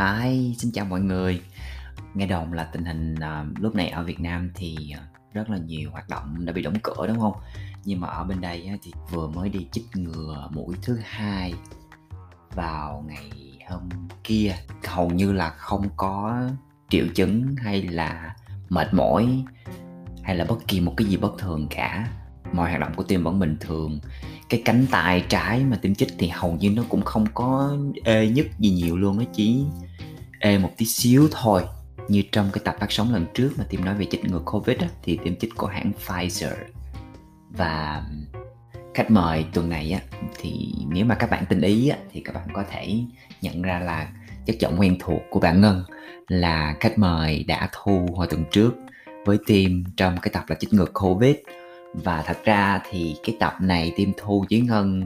Hi, xin chào mọi người. Nghe đồn là tình hình à, lúc này ở Việt Nam thì à, rất là nhiều hoạt động đã bị đóng cửa đúng không? Nhưng mà ở bên đây á, thì vừa mới đi chích ngừa mũi thứ hai vào ngày hôm kia hầu như là không có triệu chứng hay là mệt mỏi hay là bất kỳ một cái gì bất thường cả mọi hoạt động của tim vẫn bình thường cái cánh tay trái mà tiêm chích thì hầu như nó cũng không có ê nhất gì nhiều luôn nó chỉ ê một tí xíu thôi. Như trong cái tập phát sóng lần trước mà tiêm nói về chích ngừa covid á, thì tiêm chích của hãng Pfizer. Và khách mời tuần này á thì nếu mà các bạn tinh ý á, thì các bạn có thể nhận ra là chất giọng quen thuộc của bạn Ngân là khách mời đã thu hồi tuần trước với team trong cái tập là chích ngừa Covid và thật ra thì cái tập này tim thu với Ngân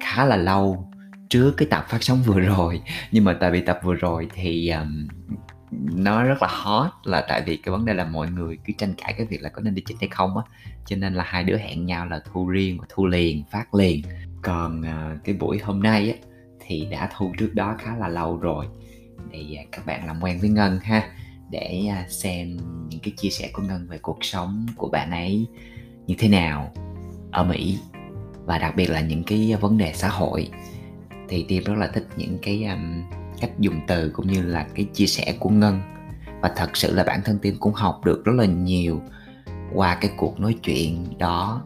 khá là lâu trước cái tập phát sóng vừa rồi. Nhưng mà tại vì tập vừa rồi thì um, nó rất là hot là tại vì cái vấn đề là mọi người cứ tranh cãi cái việc là có nên đi chích hay không á. Cho nên là hai đứa hẹn nhau là thu riêng và thu liền phát liền. Còn uh, cái buổi hôm nay á thì đã thu trước đó khá là lâu rồi. Thì uh, các bạn làm quen với ngân ha để uh, xem những cái chia sẻ của ngân về cuộc sống của bạn ấy như thế nào ở mỹ và đặc biệt là những cái vấn đề xã hội. Thì tim rất là thích những cái um, cách dùng từ cũng như là cái chia sẻ của ngân. Và thật sự là bản thân tim cũng học được rất là nhiều qua cái cuộc nói chuyện đó.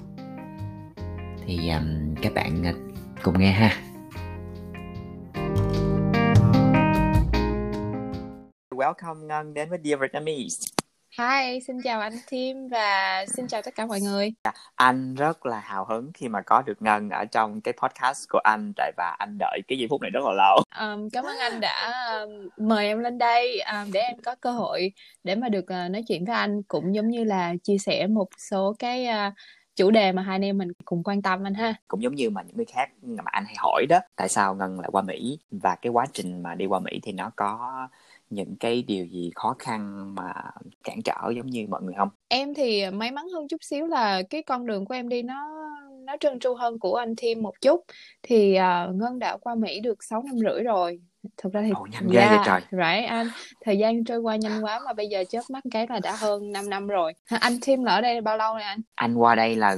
Thì um, các bạn à, cùng nghe ha. Welcome Ngân đến với Dear Vietnamese. Hi, xin chào anh Tim và xin chào tất cả mọi người. Anh rất là hào hứng khi mà có được Ngân ở trong cái podcast của anh tại và anh đợi cái giây phút này rất là lâu. Um, cảm ơn anh đã um, mời em lên đây um, để em có cơ hội để mà được uh, nói chuyện với anh cũng giống như là chia sẻ một số cái uh, chủ đề mà hai anh em mình cùng quan tâm anh ha cũng giống như mà những người khác mà anh hay hỏi đó tại sao ngân lại qua mỹ và cái quá trình mà đi qua mỹ thì nó có những cái điều gì khó khăn mà cản trở giống như mọi người không? Em thì may mắn hơn chút xíu là cái con đường của em đi nó nó trơn tru hơn của anh Tim một chút. Thì uh, Ngân đã qua Mỹ được 6 năm rưỡi rồi. Thực ra thì Ồ, nhanh ghê vậy trời. right anh. Thời gian trôi qua nhanh quá mà bây giờ chớp mắt cái là đã hơn 5 năm rồi. Anh Tim ở đây bao lâu rồi anh? Anh qua đây là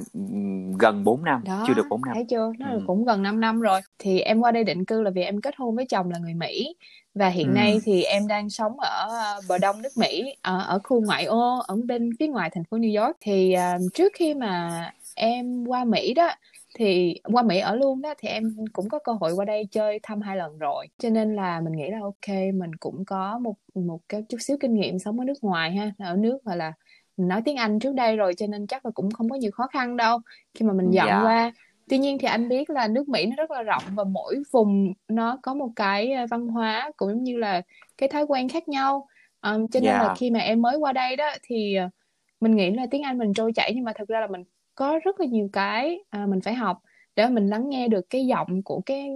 gần 4 năm đó, chưa được 4 năm. thấy chưa? Nó ừ. cũng gần 5 năm rồi. Thì em qua đây định cư là vì em kết hôn với chồng là người Mỹ và hiện ừ. nay thì em đang sống ở ờ, bờ đông nước Mỹ ở, ở khu ngoại ô ở bên phía ngoài thành phố New York thì uh, trước khi mà em qua Mỹ đó thì qua Mỹ ở luôn đó thì em cũng có cơ hội qua đây chơi thăm hai lần rồi cho nên là mình nghĩ là ok mình cũng có một một cái chút xíu kinh nghiệm sống ở nước ngoài ha ở nước gọi là mình nói tiếng Anh trước đây rồi cho nên chắc là cũng không có nhiều khó khăn đâu khi mà mình dọn yeah. Dạ. qua tuy nhiên thì anh biết là nước Mỹ nó rất là rộng và mỗi vùng nó có một cái ờ, văn hóa cũng như là cái thói quen khác nhau um, cho nên yeah. là dạ. khi mà em mới qua đây đó thì ờ, mình nghĩ là tiếng Anh mình trôi chảy nhưng mà thực ra là mình có rất là nhiều cái à, mình phải học để mình lắng nghe được cái giọng của cái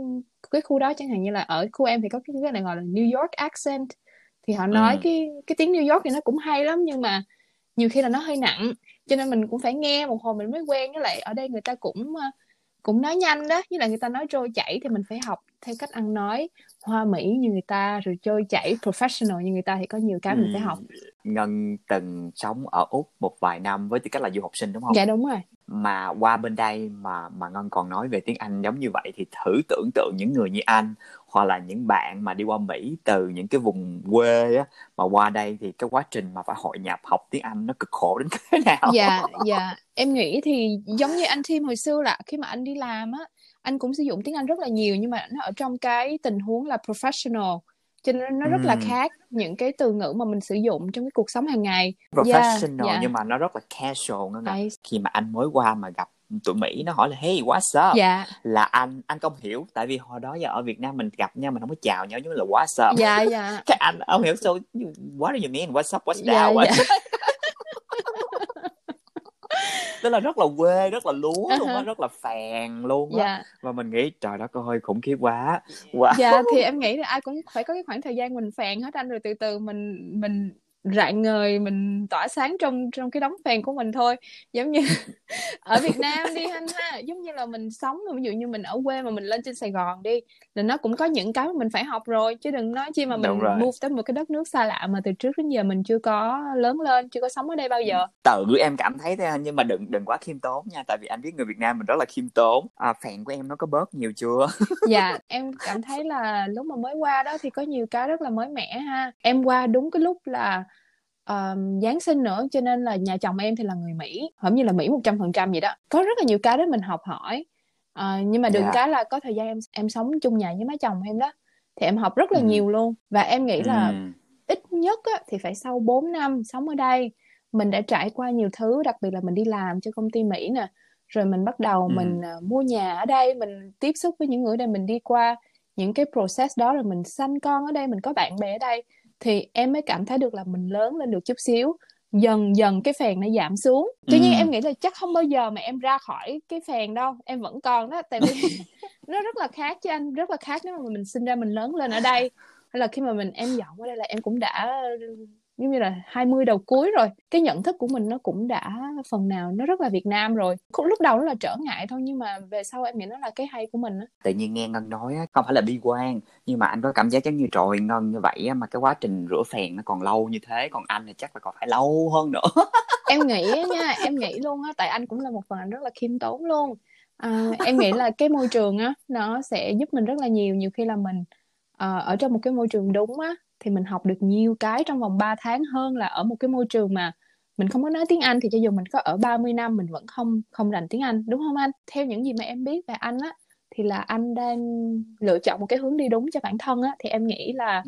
cái khu đó chẳng hạn như là ở khu em thì có cái cái này gọi là New York accent thì họ nói ừ. cái cái tiếng New York thì nó cũng hay lắm nhưng mà nhiều khi là nó hơi nặng cho nên mình cũng phải nghe một hồi mình mới quen với lại ở đây người ta cũng cũng nói nhanh đó như là người ta nói trôi chảy thì mình phải học theo cách ăn nói. Hoa mỹ như người ta rồi trôi chảy professional như người ta thì có nhiều cái ừ. mình phải học. Ngân từng sống ở úc một vài năm với tư cách là du học sinh đúng không? Dạ đúng rồi. Mà qua bên đây mà mà ngân còn nói về tiếng anh giống như vậy thì thử tưởng tượng những người như anh hoặc là những bạn mà đi qua mỹ từ những cái vùng quê á mà qua đây thì cái quá trình mà phải hội nhập học tiếng anh nó cực khổ đến thế nào? Dạ dạ. Em nghĩ thì giống như anh Tim hồi xưa là khi mà anh đi làm á anh cũng sử dụng tiếng Anh rất là nhiều nhưng mà nó ở trong cái tình huống là professional cho nên nó rất là khác những cái từ ngữ mà mình sử dụng trong cái cuộc sống hàng ngày. Professional yeah, yeah. nhưng mà nó rất là casual nữa I... khi mà anh mới qua mà gặp tụi Mỹ nó hỏi là hey what's up? Dạ. là anh anh không hiểu tại vì hồi đó giờ ở Việt Nam mình gặp nhau mình không có chào nhau giống là what's up? Dạ dạ. Cái anh không hiểu so what do you mean? What's up? What's dạ, down? Dạ, tức là rất là quê rất là lúa luôn á rất là phèn luôn á. Yeah. Dạ. và mình nghĩ trời đất ơi khủng khiếp quá. Wow. dạ thì em nghĩ là ai cũng phải có cái khoảng thời gian mình phèn hết anh rồi từ từ mình mình rạng ngời mình tỏa sáng trong trong cái đống phèn của mình thôi. Giống như ở Việt Nam đi anh ha giống như là mình sống ví dụ như mình ở quê mà mình lên trên Sài Gòn đi là nó cũng có những cái mà mình phải học rồi. Chứ đừng nói chi mà mình move tới một cái đất nước xa lạ mà từ trước đến giờ mình chưa có lớn lên chưa có sống ở đây bao giờ. Tự em cảm thấy thế nhưng mà đừng đừng quá khiêm tốn nha tại vì anh biết người Việt Nam mình rất là khiêm tốn. À, phèn của em nó có bớt nhiều chưa? Dạ em cảm thấy là lúc mà mới qua đó thì có nhiều cái rất là mới mẻ ha. Em qua đúng cái lúc là um, Giáng sinh nữa cho nên là nhà chồng em thì là người Mỹ hầu như là Mỹ một trăm phần trăm vậy đó có rất là nhiều cái để mình học hỏi uh, nhưng mà đừng yeah. Dạ. cái là có thời gian em em sống chung nhà với má chồng em đó thì em học rất là ừ. nhiều luôn và em nghĩ là ừ. ít nhất á, thì phải sau 4 năm sống ở đây mình đã trải qua nhiều thứ đặc biệt là mình đi làm cho công ty Mỹ nè rồi mình bắt đầu ừ. mình uh, mua nhà ở đây mình tiếp xúc với những người ở đây mình đi qua những cái process đó rồi mình sanh con ở đây mình có bạn bè ở đây thì em mới cảm thấy được là mình lớn lên được chút xíu dần dần cái phèn nó giảm xuống tuy nhiên ừ. em nghĩ là chắc không bao giờ mà em ra khỏi cái phèn đâu em vẫn còn đó tại vì nó rất là khác chứ anh rất là khác nếu mà mình sinh ra mình lớn lên ở đây hay là khi mà mình em dọn ở đây là em cũng đã giống như là 20 đầu cuối rồi. Cái nhận thức của mình nó cũng đã phần nào nó rất là Việt Nam rồi. Lúc đầu nó là trở ngại thôi nhưng mà về sau em nghĩ nó là cái hay của mình á. Tự nhiên nghe ngân nói á không phải là bi quan nhưng mà anh có cảm giác giống như trời ngân như vậy á mà cái quá trình rửa phèn nó còn lâu như thế còn anh thì chắc là còn phải lâu hơn nữa. Em nghĩ nha em nghĩ luôn á tại anh cũng là một phần anh rất là khiêm tốn luôn. À, em nghĩ là cái môi trường á nó sẽ giúp mình rất là nhiều nhiều khi là mình uh, ở trong một cái môi trường đúng á thì mình học được nhiều cái trong vòng 3 tháng hơn là ở một cái môi trường mà mình không có nói tiếng Anh thì cho dù mình có ở 30 năm mình vẫn không không rành tiếng Anh đúng không anh? Theo những gì mà em biết về anh á thì là anh đang lựa chọn một cái hướng đi đúng cho bản thân á thì em nghĩ là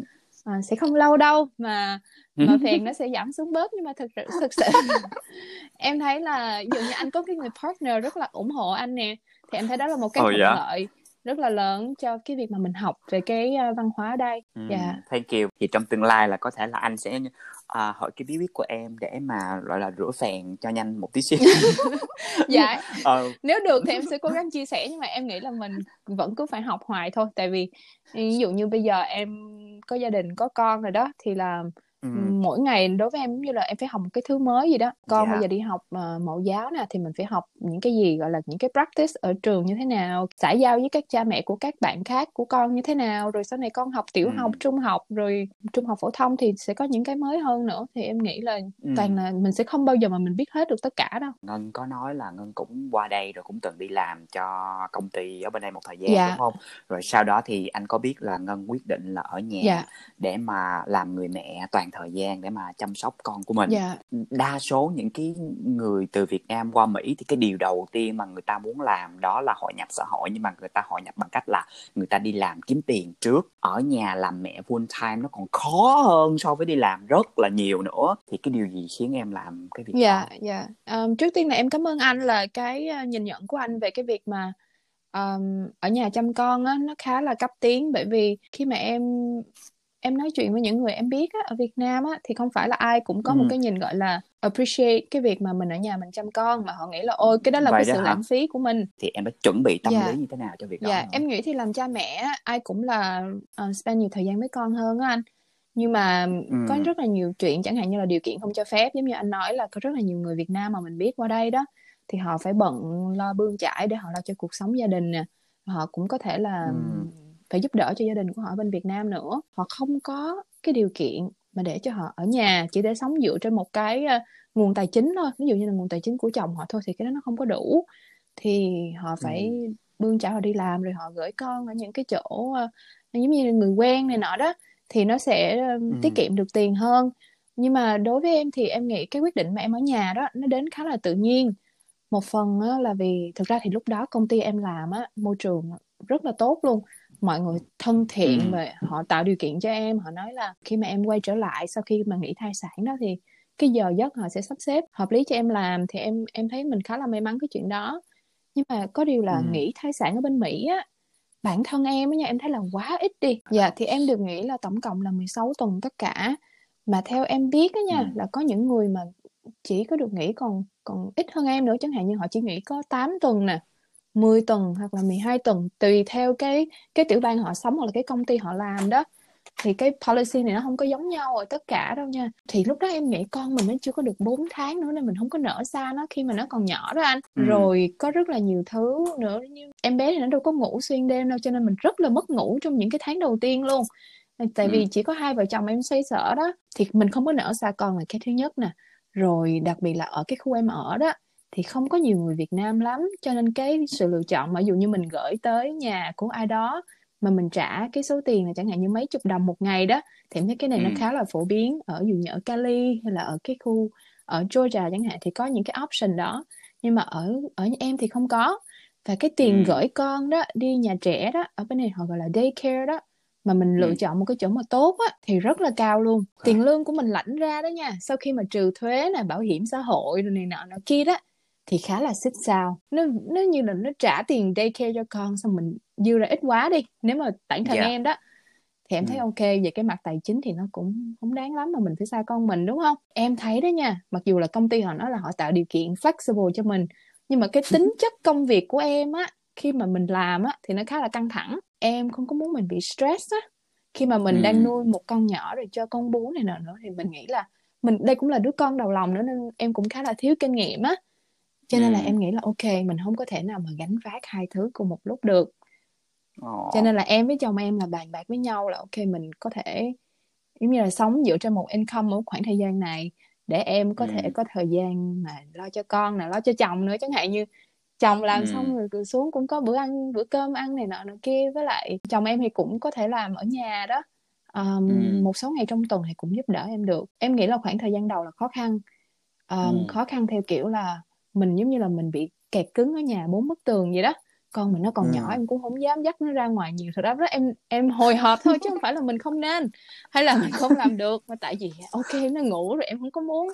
à, sẽ không lâu đâu mà mà phiền nó sẽ giảm xuống bớt nhưng mà thực sự thực sự em thấy là dụ như anh có cái người partner rất là ủng hộ anh nè thì em thấy đó là một cái oh, thuận yeah. lợi rất là lớn cho cái việc mà mình học về cái uh, văn hóa ở đây. Ừ, yeah. Thank you. Thì trong tương lai là có thể là anh sẽ uh, hỏi cái bí quyết của em để mà gọi là rửa phèn cho nhanh một tí xíu. dạ. ờ. Nếu được thì em sẽ cố gắng chia sẻ nhưng mà em nghĩ là mình vẫn cứ phải học hoài thôi. Tại vì ví dụ như bây giờ em có gia đình có con rồi đó thì là Ừ. mỗi ngày đối với em như là em phải học một cái thứ mới gì đó con dạ. bây giờ đi học uh, mẫu giáo nè thì mình phải học những cái gì gọi là những cái practice ở trường như thế nào xã giao với các cha mẹ của các bạn khác của con như thế nào rồi sau này con học tiểu ừ. học trung học rồi trung học phổ thông thì sẽ có những cái mới hơn nữa thì em nghĩ là ừ. toàn là mình sẽ không bao giờ mà mình biết hết được tất cả đâu ngân có nói là ngân cũng qua đây rồi cũng từng đi làm cho công ty ở bên đây một thời gian dạ. đúng không rồi sau đó thì anh có biết là ngân quyết định là ở nhà dạ. để mà làm người mẹ toàn thời gian để mà chăm sóc con của mình yeah. Dạ. đa số những cái người từ Việt Nam qua Mỹ thì cái điều đầu tiên mà người ta muốn làm đó là hội nhập xã hội nhưng mà người ta hội nhập bằng cách là người ta đi làm kiếm tiền trước ở nhà làm mẹ full time nó còn khó hơn so với đi làm rất là nhiều nữa thì cái điều gì khiến em làm cái việc dạ đó? dạ um, trước tiên là em cảm ơn anh là cái uh, nhìn nhận của anh về cái việc mà um, ở nhà chăm con á nó khá là cấp tiến bởi vì khi mà em em nói chuyện với những người em biết á, ở Việt Nam á, thì không phải là ai cũng có ừ. một cái nhìn gọi là appreciate cái việc mà mình ở nhà mình chăm con mà họ nghĩ là ôi cái đó là Vậy cái sự hả? lãng phí của mình thì em đã chuẩn bị tâm. Dạ. lý như thế nào cho việc đó dạ em nghĩ thì làm cha mẹ ai cũng là uh, spend nhiều thời gian với con hơn á anh nhưng mà ừ. có rất là nhiều chuyện chẳng hạn như là điều kiện không cho phép giống như anh nói là có rất là nhiều người Việt Nam mà mình biết qua đây đó thì họ phải bận lo bươn chải để họ lo cho cuộc sống gia đình nè họ cũng có thể là ừ phải giúp đỡ cho gia đình của họ bên Việt Nam nữa. Họ không có cái điều kiện mà để cho họ ở nhà chỉ để sống dựa trên một cái uh, nguồn tài chính thôi. Ví dụ như là nguồn tài chính của chồng họ thôi thì cái đó nó không có đủ. Thì họ phải ừ. bươn chải họ đi làm rồi họ gửi con ở những cái chỗ uh, giống như người quen này nọ đó thì nó sẽ uh, ừ. tiết kiệm được tiền hơn. Nhưng mà đối với em thì em nghĩ cái quyết định mà em ở nhà đó nó đến khá là tự nhiên. Một phần là vì thực ra thì lúc đó công ty em làm á môi trường rất là tốt luôn mọi người thân thiện ừ. và họ tạo điều kiện cho em họ nói là khi mà em quay trở lại sau khi mà nghỉ thai sản đó thì cái giờ giấc họ sẽ sắp xếp hợp lý cho em làm thì em em thấy mình khá là may mắn cái chuyện đó nhưng mà có điều là ừ. nghỉ thai sản ở bên Mỹ á bản thân em á nha em thấy là quá ít đi dạ thì em được nghĩ là tổng cộng là 16 tuần tất cả mà theo em biết á nha ừ. là có những người mà chỉ có được nghỉ còn còn ít hơn em nữa chẳng hạn như họ chỉ nghỉ có 8 tuần nè 10 tuần hoặc là 12 tuần tùy theo cái cái tiểu bang họ sống hoặc là cái công ty họ làm đó. Thì cái policy này nó không có giống nhau ở tất cả đâu nha. Thì lúc đó em nghĩ con mình nó chưa có được 4 tháng nữa nên mình không có nở xa nó khi mà nó còn nhỏ đó anh. Ừ. rồi có rất là nhiều thứ nữa như em bé thì nó đâu có ngủ xuyên đêm đâu cho nên mình rất là mất ngủ trong những cái tháng đầu tiên luôn. Tại vì ừ. chỉ có hai vợ chồng em xoay sở đó thì mình không có nở xa con là cái thứ nhất nè. Rồi đặc biệt là ở cái khu em ở đó thì không có nhiều người Việt Nam lắm cho nên cái sự lựa chọn mà dụ như mình gửi tới nhà của ai đó mà mình trả cái số tiền là chẳng hạn như mấy chục đồng một ngày đó thì em thấy cái này ừ. nó khá là phổ biến ở dù như ở Cali hay là ở cái khu ở Georgia chẳng hạn thì có những cái option đó nhưng mà ở ở em thì không có và cái tiền ừ. gửi con đó đi nhà trẻ đó ở bên này họ gọi là daycare đó mà mình lựa ừ. chọn một cái chỗ mà tốt á thì rất là cao luôn tiền lương của mình lãnh ra đó nha sau khi mà trừ thuế này bảo hiểm xã hội rồi này nọ nọ kia đó thì khá là xích sao nó nó như là nó trả tiền daycare cho con xong mình dư ra ít quá đi nếu mà bản thân yeah. Dạ. em đó thì em thấy ừ. ok về cái mặt tài chính thì nó cũng không đáng lắm mà mình phải xa con mình đúng không em thấy đó nha mặc dù là công ty họ nói là họ tạo điều kiện flexible cho mình nhưng mà cái tính chất công việc của em á khi mà mình làm á thì nó khá là căng thẳng em không có muốn mình bị stress á khi mà mình ừ. đang nuôi một con nhỏ rồi cho con bú này nọ nữa thì mình nghĩ là mình đây cũng là đứa con đầu lòng nữa nên em cũng khá là thiếu kinh nghiệm á cho nên là em nghĩ là ok mình không có thể nào mà gánh vác hai thứ cùng một lúc được Ồ. cho nên là em với chồng em là bàn bạc với nhau là ok mình có thể giống như là sống dựa trên một income ở khoảng thời gian này để em có ừ. thể có thời gian mà lo cho con nè lo cho chồng nữa chẳng hạn như chồng làm ừ. xong rồi xuống cũng có bữa ăn bữa cơm ăn này nọ nọ kia với lại chồng em thì cũng có thể làm ở nhà đó um, ừ. một số ngày trong tuần thì cũng giúp đỡ em được em nghĩ là khoảng thời gian đầu là khó khăn um, ừ. khó khăn theo kiểu là mình giống như là mình bị kẹt cứng ở nhà bốn bức tường vậy đó. Con mình nó còn ừ. nhỏ em cũng không dám dắt nó ra ngoài nhiều. Thật ra đó em em hồi hộp thôi chứ không phải là mình không nên hay là mình không làm được. Mà tại vì ok nó ngủ rồi em không có muốn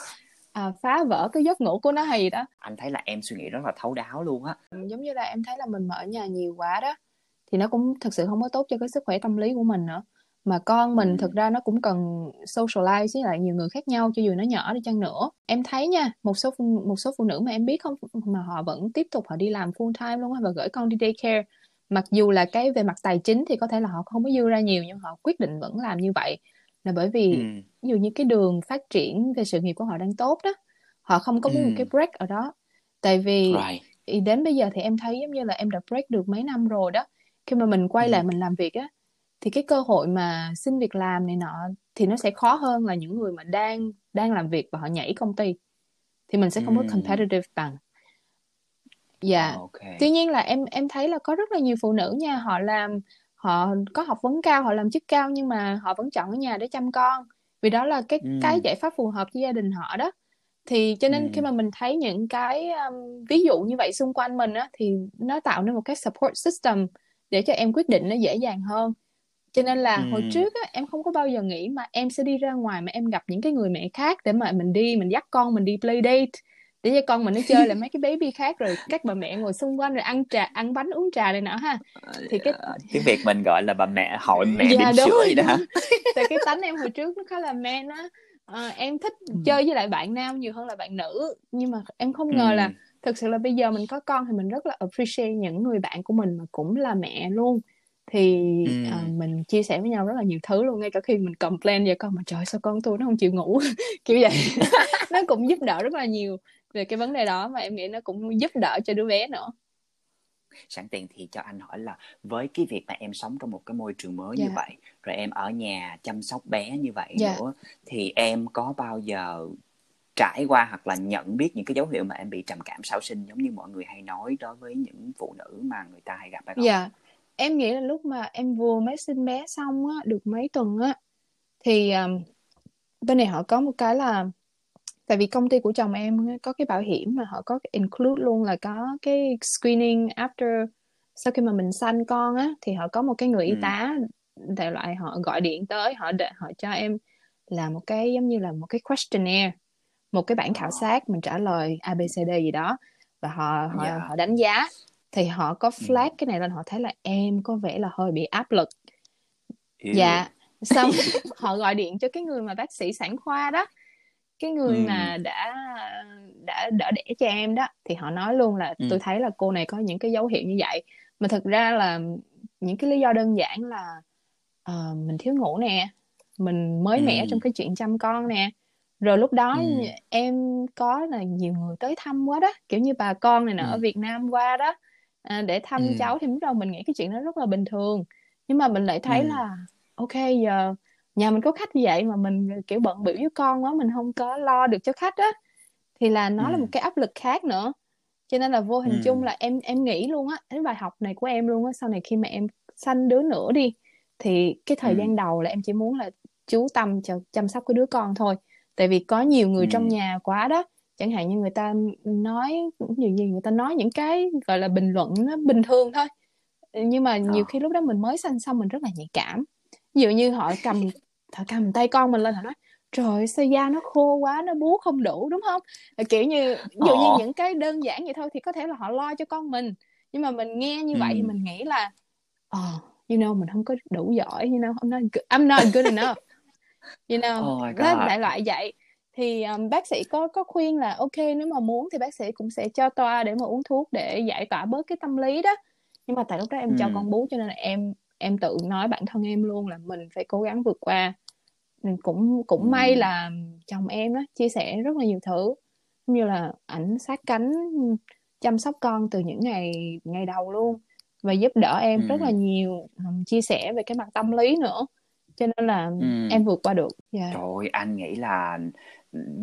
à, phá vỡ cái giấc ngủ của nó hay gì đó. Anh thấy là em suy nghĩ rất là thấu đáo luôn á. Giống như là em thấy là mình mở nhà nhiều quá đó thì nó cũng thực sự không có tốt cho cái sức khỏe tâm lý của mình nữa mà con mình thực ra nó cũng cần socialize với lại nhiều người khác nhau cho dù nó nhỏ đi chăng nữa em thấy nha một số một số phụ nữ mà em biết không mà họ vẫn tiếp tục họ đi làm full time luôn và gửi con đi daycare mặc dù là cái về mặt tài chính thì có thể là họ không có dư ra nhiều nhưng họ quyết định vẫn làm như vậy là bởi vì ừ. ví dụ như cái đường phát triển về sự nghiệp của họ đang tốt đó họ không có muốn ừ. một cái break ở đó tại vì right. đến bây giờ thì em thấy giống như là em đã break được mấy năm rồi đó khi mà mình quay ừ. lại mình làm việc á thì cái cơ hội mà xin việc làm này nọ thì nó sẽ khó hơn là những người mà đang đang làm việc và họ nhảy công ty thì mình sẽ không có competitive bằng dạ yeah. okay. tuy nhiên là em em thấy là có rất là nhiều phụ nữ nha họ làm họ có học vấn cao họ làm chức cao nhưng mà họ vẫn chọn ở nhà để chăm con vì đó là cái mm. cái giải pháp phù hợp với gia đình họ đó thì cho nên mm. khi mà mình thấy những cái um, ví dụ như vậy xung quanh mình á thì nó tạo nên một cái support system để cho em quyết định nó dễ dàng hơn cho nên là ừ. hồi trước á, em không có bao giờ nghĩ mà em sẽ đi ra ngoài mà em gặp những cái người mẹ khác để mà mình đi mình dắt con mình đi play date để cho con mình nó chơi là mấy cái baby khác rồi các bà mẹ ngồi xung quanh rồi ăn trà ăn bánh uống trà này nọ ha thì cái ờ, tiếng việt mình gọi là bà mẹ hội mẹ dạ, bỉm sữa đó tại cái tánh em hồi trước nó khá là man á à, em thích ừ. chơi với lại bạn nam nhiều hơn là bạn nữ nhưng mà em không ngờ ừ. là thực sự là bây giờ mình có con thì mình rất là appreciate những người bạn của mình mà cũng là mẹ luôn thì ừ. uh, mình chia sẻ với nhau rất là nhiều thứ luôn ngay cả khi mình complain về con mà trời sao con tôi nó không chịu ngủ kiểu vậy nó cũng giúp đỡ rất là nhiều về cái vấn đề đó và em nghĩ nó cũng giúp đỡ cho đứa bé nữa sẵn tiện thì cho anh hỏi là với cái việc mà em sống trong một cái môi trường mới yeah. như dạ. vậy rồi em ở nhà chăm sóc bé như vậy yeah. Dạ. nữa thì em có bao giờ trải qua hoặc là nhận biết những cái dấu hiệu mà em bị trầm cảm sau sinh giống như mọi người hay nói đối với những phụ nữ mà người ta hay gặp hay không? Dạ, yeah em nghĩ là lúc mà em vừa mới sinh bé xong á được mấy tuần á thì um, bên này họ có một cái là tại vì công ty của chồng em có cái bảo hiểm mà họ có include luôn là có cái screening after sau khi mà mình sanh con á thì họ có một cái người y ừ. tá đại loại họ gọi điện tới họ để họ cho em làm một cái giống như là một cái questionnaire một cái bản khảo sát mình trả lời abcd gì đó và họ họ yeah. Dạ. họ đánh giá thì họ có flag cái này lên họ thấy là em có vẻ là hơi bị áp lực Hiểu. dạ xong họ gọi điện cho cái người mà bác sĩ sản khoa đó cái người ừ. mà đã đã đỡ đẻ cho em đó thì họ nói luôn là ừ. tôi thấy là cô này có những cái dấu hiệu như vậy mà thực ra là những cái lý do đơn giản là uh, mình thiếu ngủ nè mình mới ừ. mẻ trong cái chuyện chăm con nè rồi lúc đó ừ. em có là nhiều người tới thăm quá đó kiểu như bà con này nọ ừ. ở Việt Nam qua đó à, để thăm ừ. cháu thì lúc đầu mình nghĩ cái chuyện đó rất là bình thường nhưng mà mình lại thấy ừ. là ok giờ nhà mình có khách như vậy mà mình kiểu bận bịu với con quá mình không có lo được cho khách á thì là nó ừ. là một cái áp lực khác nữa cho nên là vô hình ừ. chung là em em nghĩ luôn á cái bài học này của em luôn á sau này khi mà em sanh đứa nữa đi thì cái thời ừ. gian đầu là em chỉ muốn là chú tâm cho chăm sóc cái đứa con thôi tại vì có nhiều người ừ. trong nhà quá đó chẳng hạn như người ta nói nhiều gì người ta nói những cái gọi là bình luận nó bình thường thôi. Nhưng mà nhiều à. khi lúc đó mình mới sanh xong mình rất là nhạy cảm. Ví dụ như họ cầm họ cầm tay con mình lên họ nói trời sao da nó khô quá nó bú không đủ đúng không? Kiểu như ví dụ như những cái đơn giản vậy thôi thì có thể là họ lo cho con mình. Nhưng mà mình nghe như vậy thì mình nghĩ là oh, you know mình không có đủ giỏi you know I'm not good, I'm not good enough you know? Oh đó đại loại vậy thì um, bác sĩ có có khuyên là ok nếu mà muốn thì bác sĩ cũng sẽ cho toa để mà uống thuốc để giải tỏa bớt cái tâm lý đó nhưng mà tại lúc đó em ừ. cho con bú cho nên là em em tự nói bản thân em luôn là mình phải cố gắng vượt qua cũng cũng ừ. may là chồng em á chia sẻ rất là nhiều thứ như là ảnh sát cánh chăm sóc con từ những ngày ngày đầu luôn và giúp đỡ em ừ. rất là nhiều chia sẻ về cái mặt tâm lý nữa cho nên là ừ. em vượt qua được yeah. Dạ. trời anh nghĩ là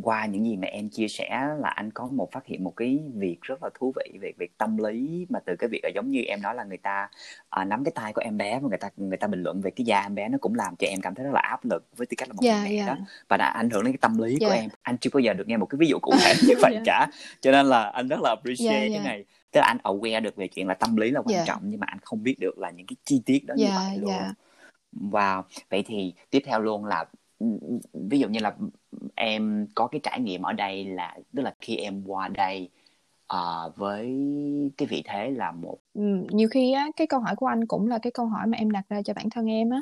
qua những gì mà em chia sẻ là anh có một phát hiện một cái việc rất là thú vị về việc tâm lý mà từ cái việc là giống như em nói là người ta à, nắm cái tay của em bé và người ta người ta bình luận về cái da em bé nó cũng làm cho em cảm thấy rất là áp lực với tư cách là một yeah, người mẹ yeah. đó và đã ảnh hưởng đến cái tâm lý yeah. của em anh chưa bao giờ được nghe một cái ví dụ cụ thể như vậy yeah. cả cho nên là anh rất là appreciate yeah, yeah. cái này tức là anh aware được về chuyện là tâm lý là quan yeah. trọng nhưng mà anh không biết được là những cái chi tiết đó yeah, như vậy luôn yeah. wow vậy thì tiếp theo luôn là ví dụ như là em có cái trải nghiệm ở đây là tức là khi em qua đây uh, với cái vị thế là một ừ, nhiều khi á cái câu hỏi của anh cũng là cái câu hỏi mà em đặt ra cho bản thân em á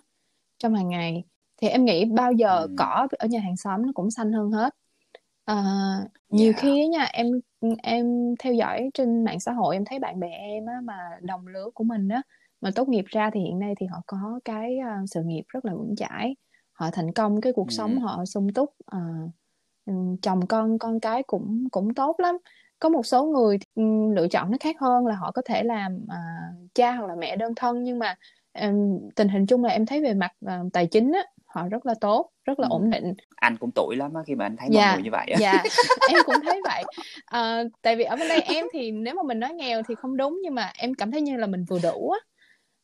trong hàng ngày thì em nghĩ bao giờ ừ. cỏ ở nhà hàng xóm nó cũng xanh hơn hết uh, nhiều yeah. khi nha em em theo dõi trên mạng xã hội em thấy bạn bè em á mà đồng lứa của mình á mà tốt nghiệp ra thì hiện nay thì họ có cái uh, sự nghiệp rất là vững chãi họ thành công cái cuộc ừ. sống họ sung túc uh, chồng con con cái cũng cũng tốt lắm. Có một số người um, lựa chọn nó khác hơn là họ có thể làm uh, cha hoặc là mẹ đơn thân nhưng mà um, tình hình chung là em thấy về mặt uh, tài chính á họ rất là tốt rất là ừ. ổn định. Anh cũng tuổi lắm á khi mà anh thấy dạ, mọi người như vậy á. dạ em cũng thấy vậy. À, tại vì ở bên đây em thì nếu mà mình nói nghèo thì không đúng nhưng mà em cảm thấy như là mình vừa đủ á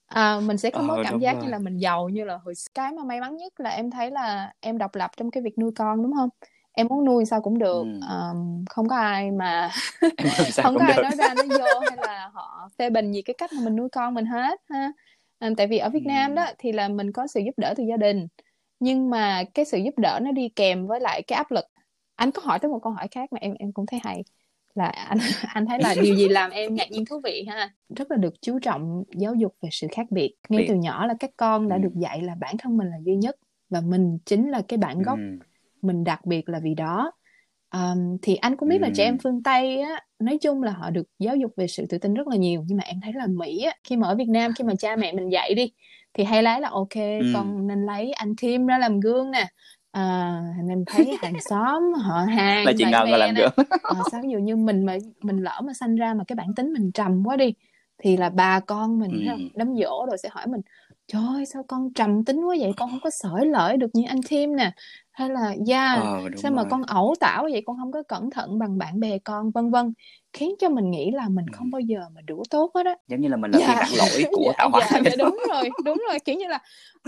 à, mình sẽ không ờ, có cảm giác rồi. như là mình giàu như là hồi cái mà may mắn nhất là em thấy là em độc lập trong cái việc nuôi con đúng không em muốn nuôi sao cũng được ừ. um, không có ai mà không có ai được. nói ra nói vô hay là họ phê bình gì cái cách mà mình nuôi con mình hết ha à, tại vì ở Việt ừ. Nam đó thì là mình có sự giúp đỡ từ gia đình nhưng mà cái sự giúp đỡ nó đi kèm với lại cái áp lực anh có hỏi tới một câu hỏi khác mà em em cũng thấy hay là anh anh thấy là điều gì làm em ngạc nhiên thú vị ha rất là được chú trọng giáo dục về sự khác biệt ngay từ nhỏ là các con đã ừ. được dạy là bản thân mình là duy nhất và mình chính là cái bản gốc ừ. mình đặc biệt là vì đó um, thì anh cũng biết ừ. là trẻ em phương tây á nói chung là họ được giáo dục về sự tự tin rất là nhiều nhưng mà em thấy là mỹ á khi mà ở việt nam khi mà cha mẹ mình dạy đi thì hay lấy là ok ừ. con nên lấy anh Tim ra làm gương nè à, nên thấy hàng xóm họ hàng là chị ngân làm gương à, sao ví dụ như mình mà mình lỡ mà sanh ra mà cái bản tính mình trầm quá đi thì là bà con mình ừ. đám dỗ rồi sẽ hỏi mình trời ơi sao con trầm tính quá vậy? Con không có sởi lợi được như anh Tim nè. Hay là da yeah, ờ, sao rồi. mà con ẩu tảo vậy? Con không có cẩn thận bằng bạn bè con vân vân khiến cho mình nghĩ là mình không bao giờ mà đủ tốt hết á giống như là mình là dạ. phiên lỗi của dạ, tạo hóa dạ, dạ, đúng rồi đúng rồi kiểu như là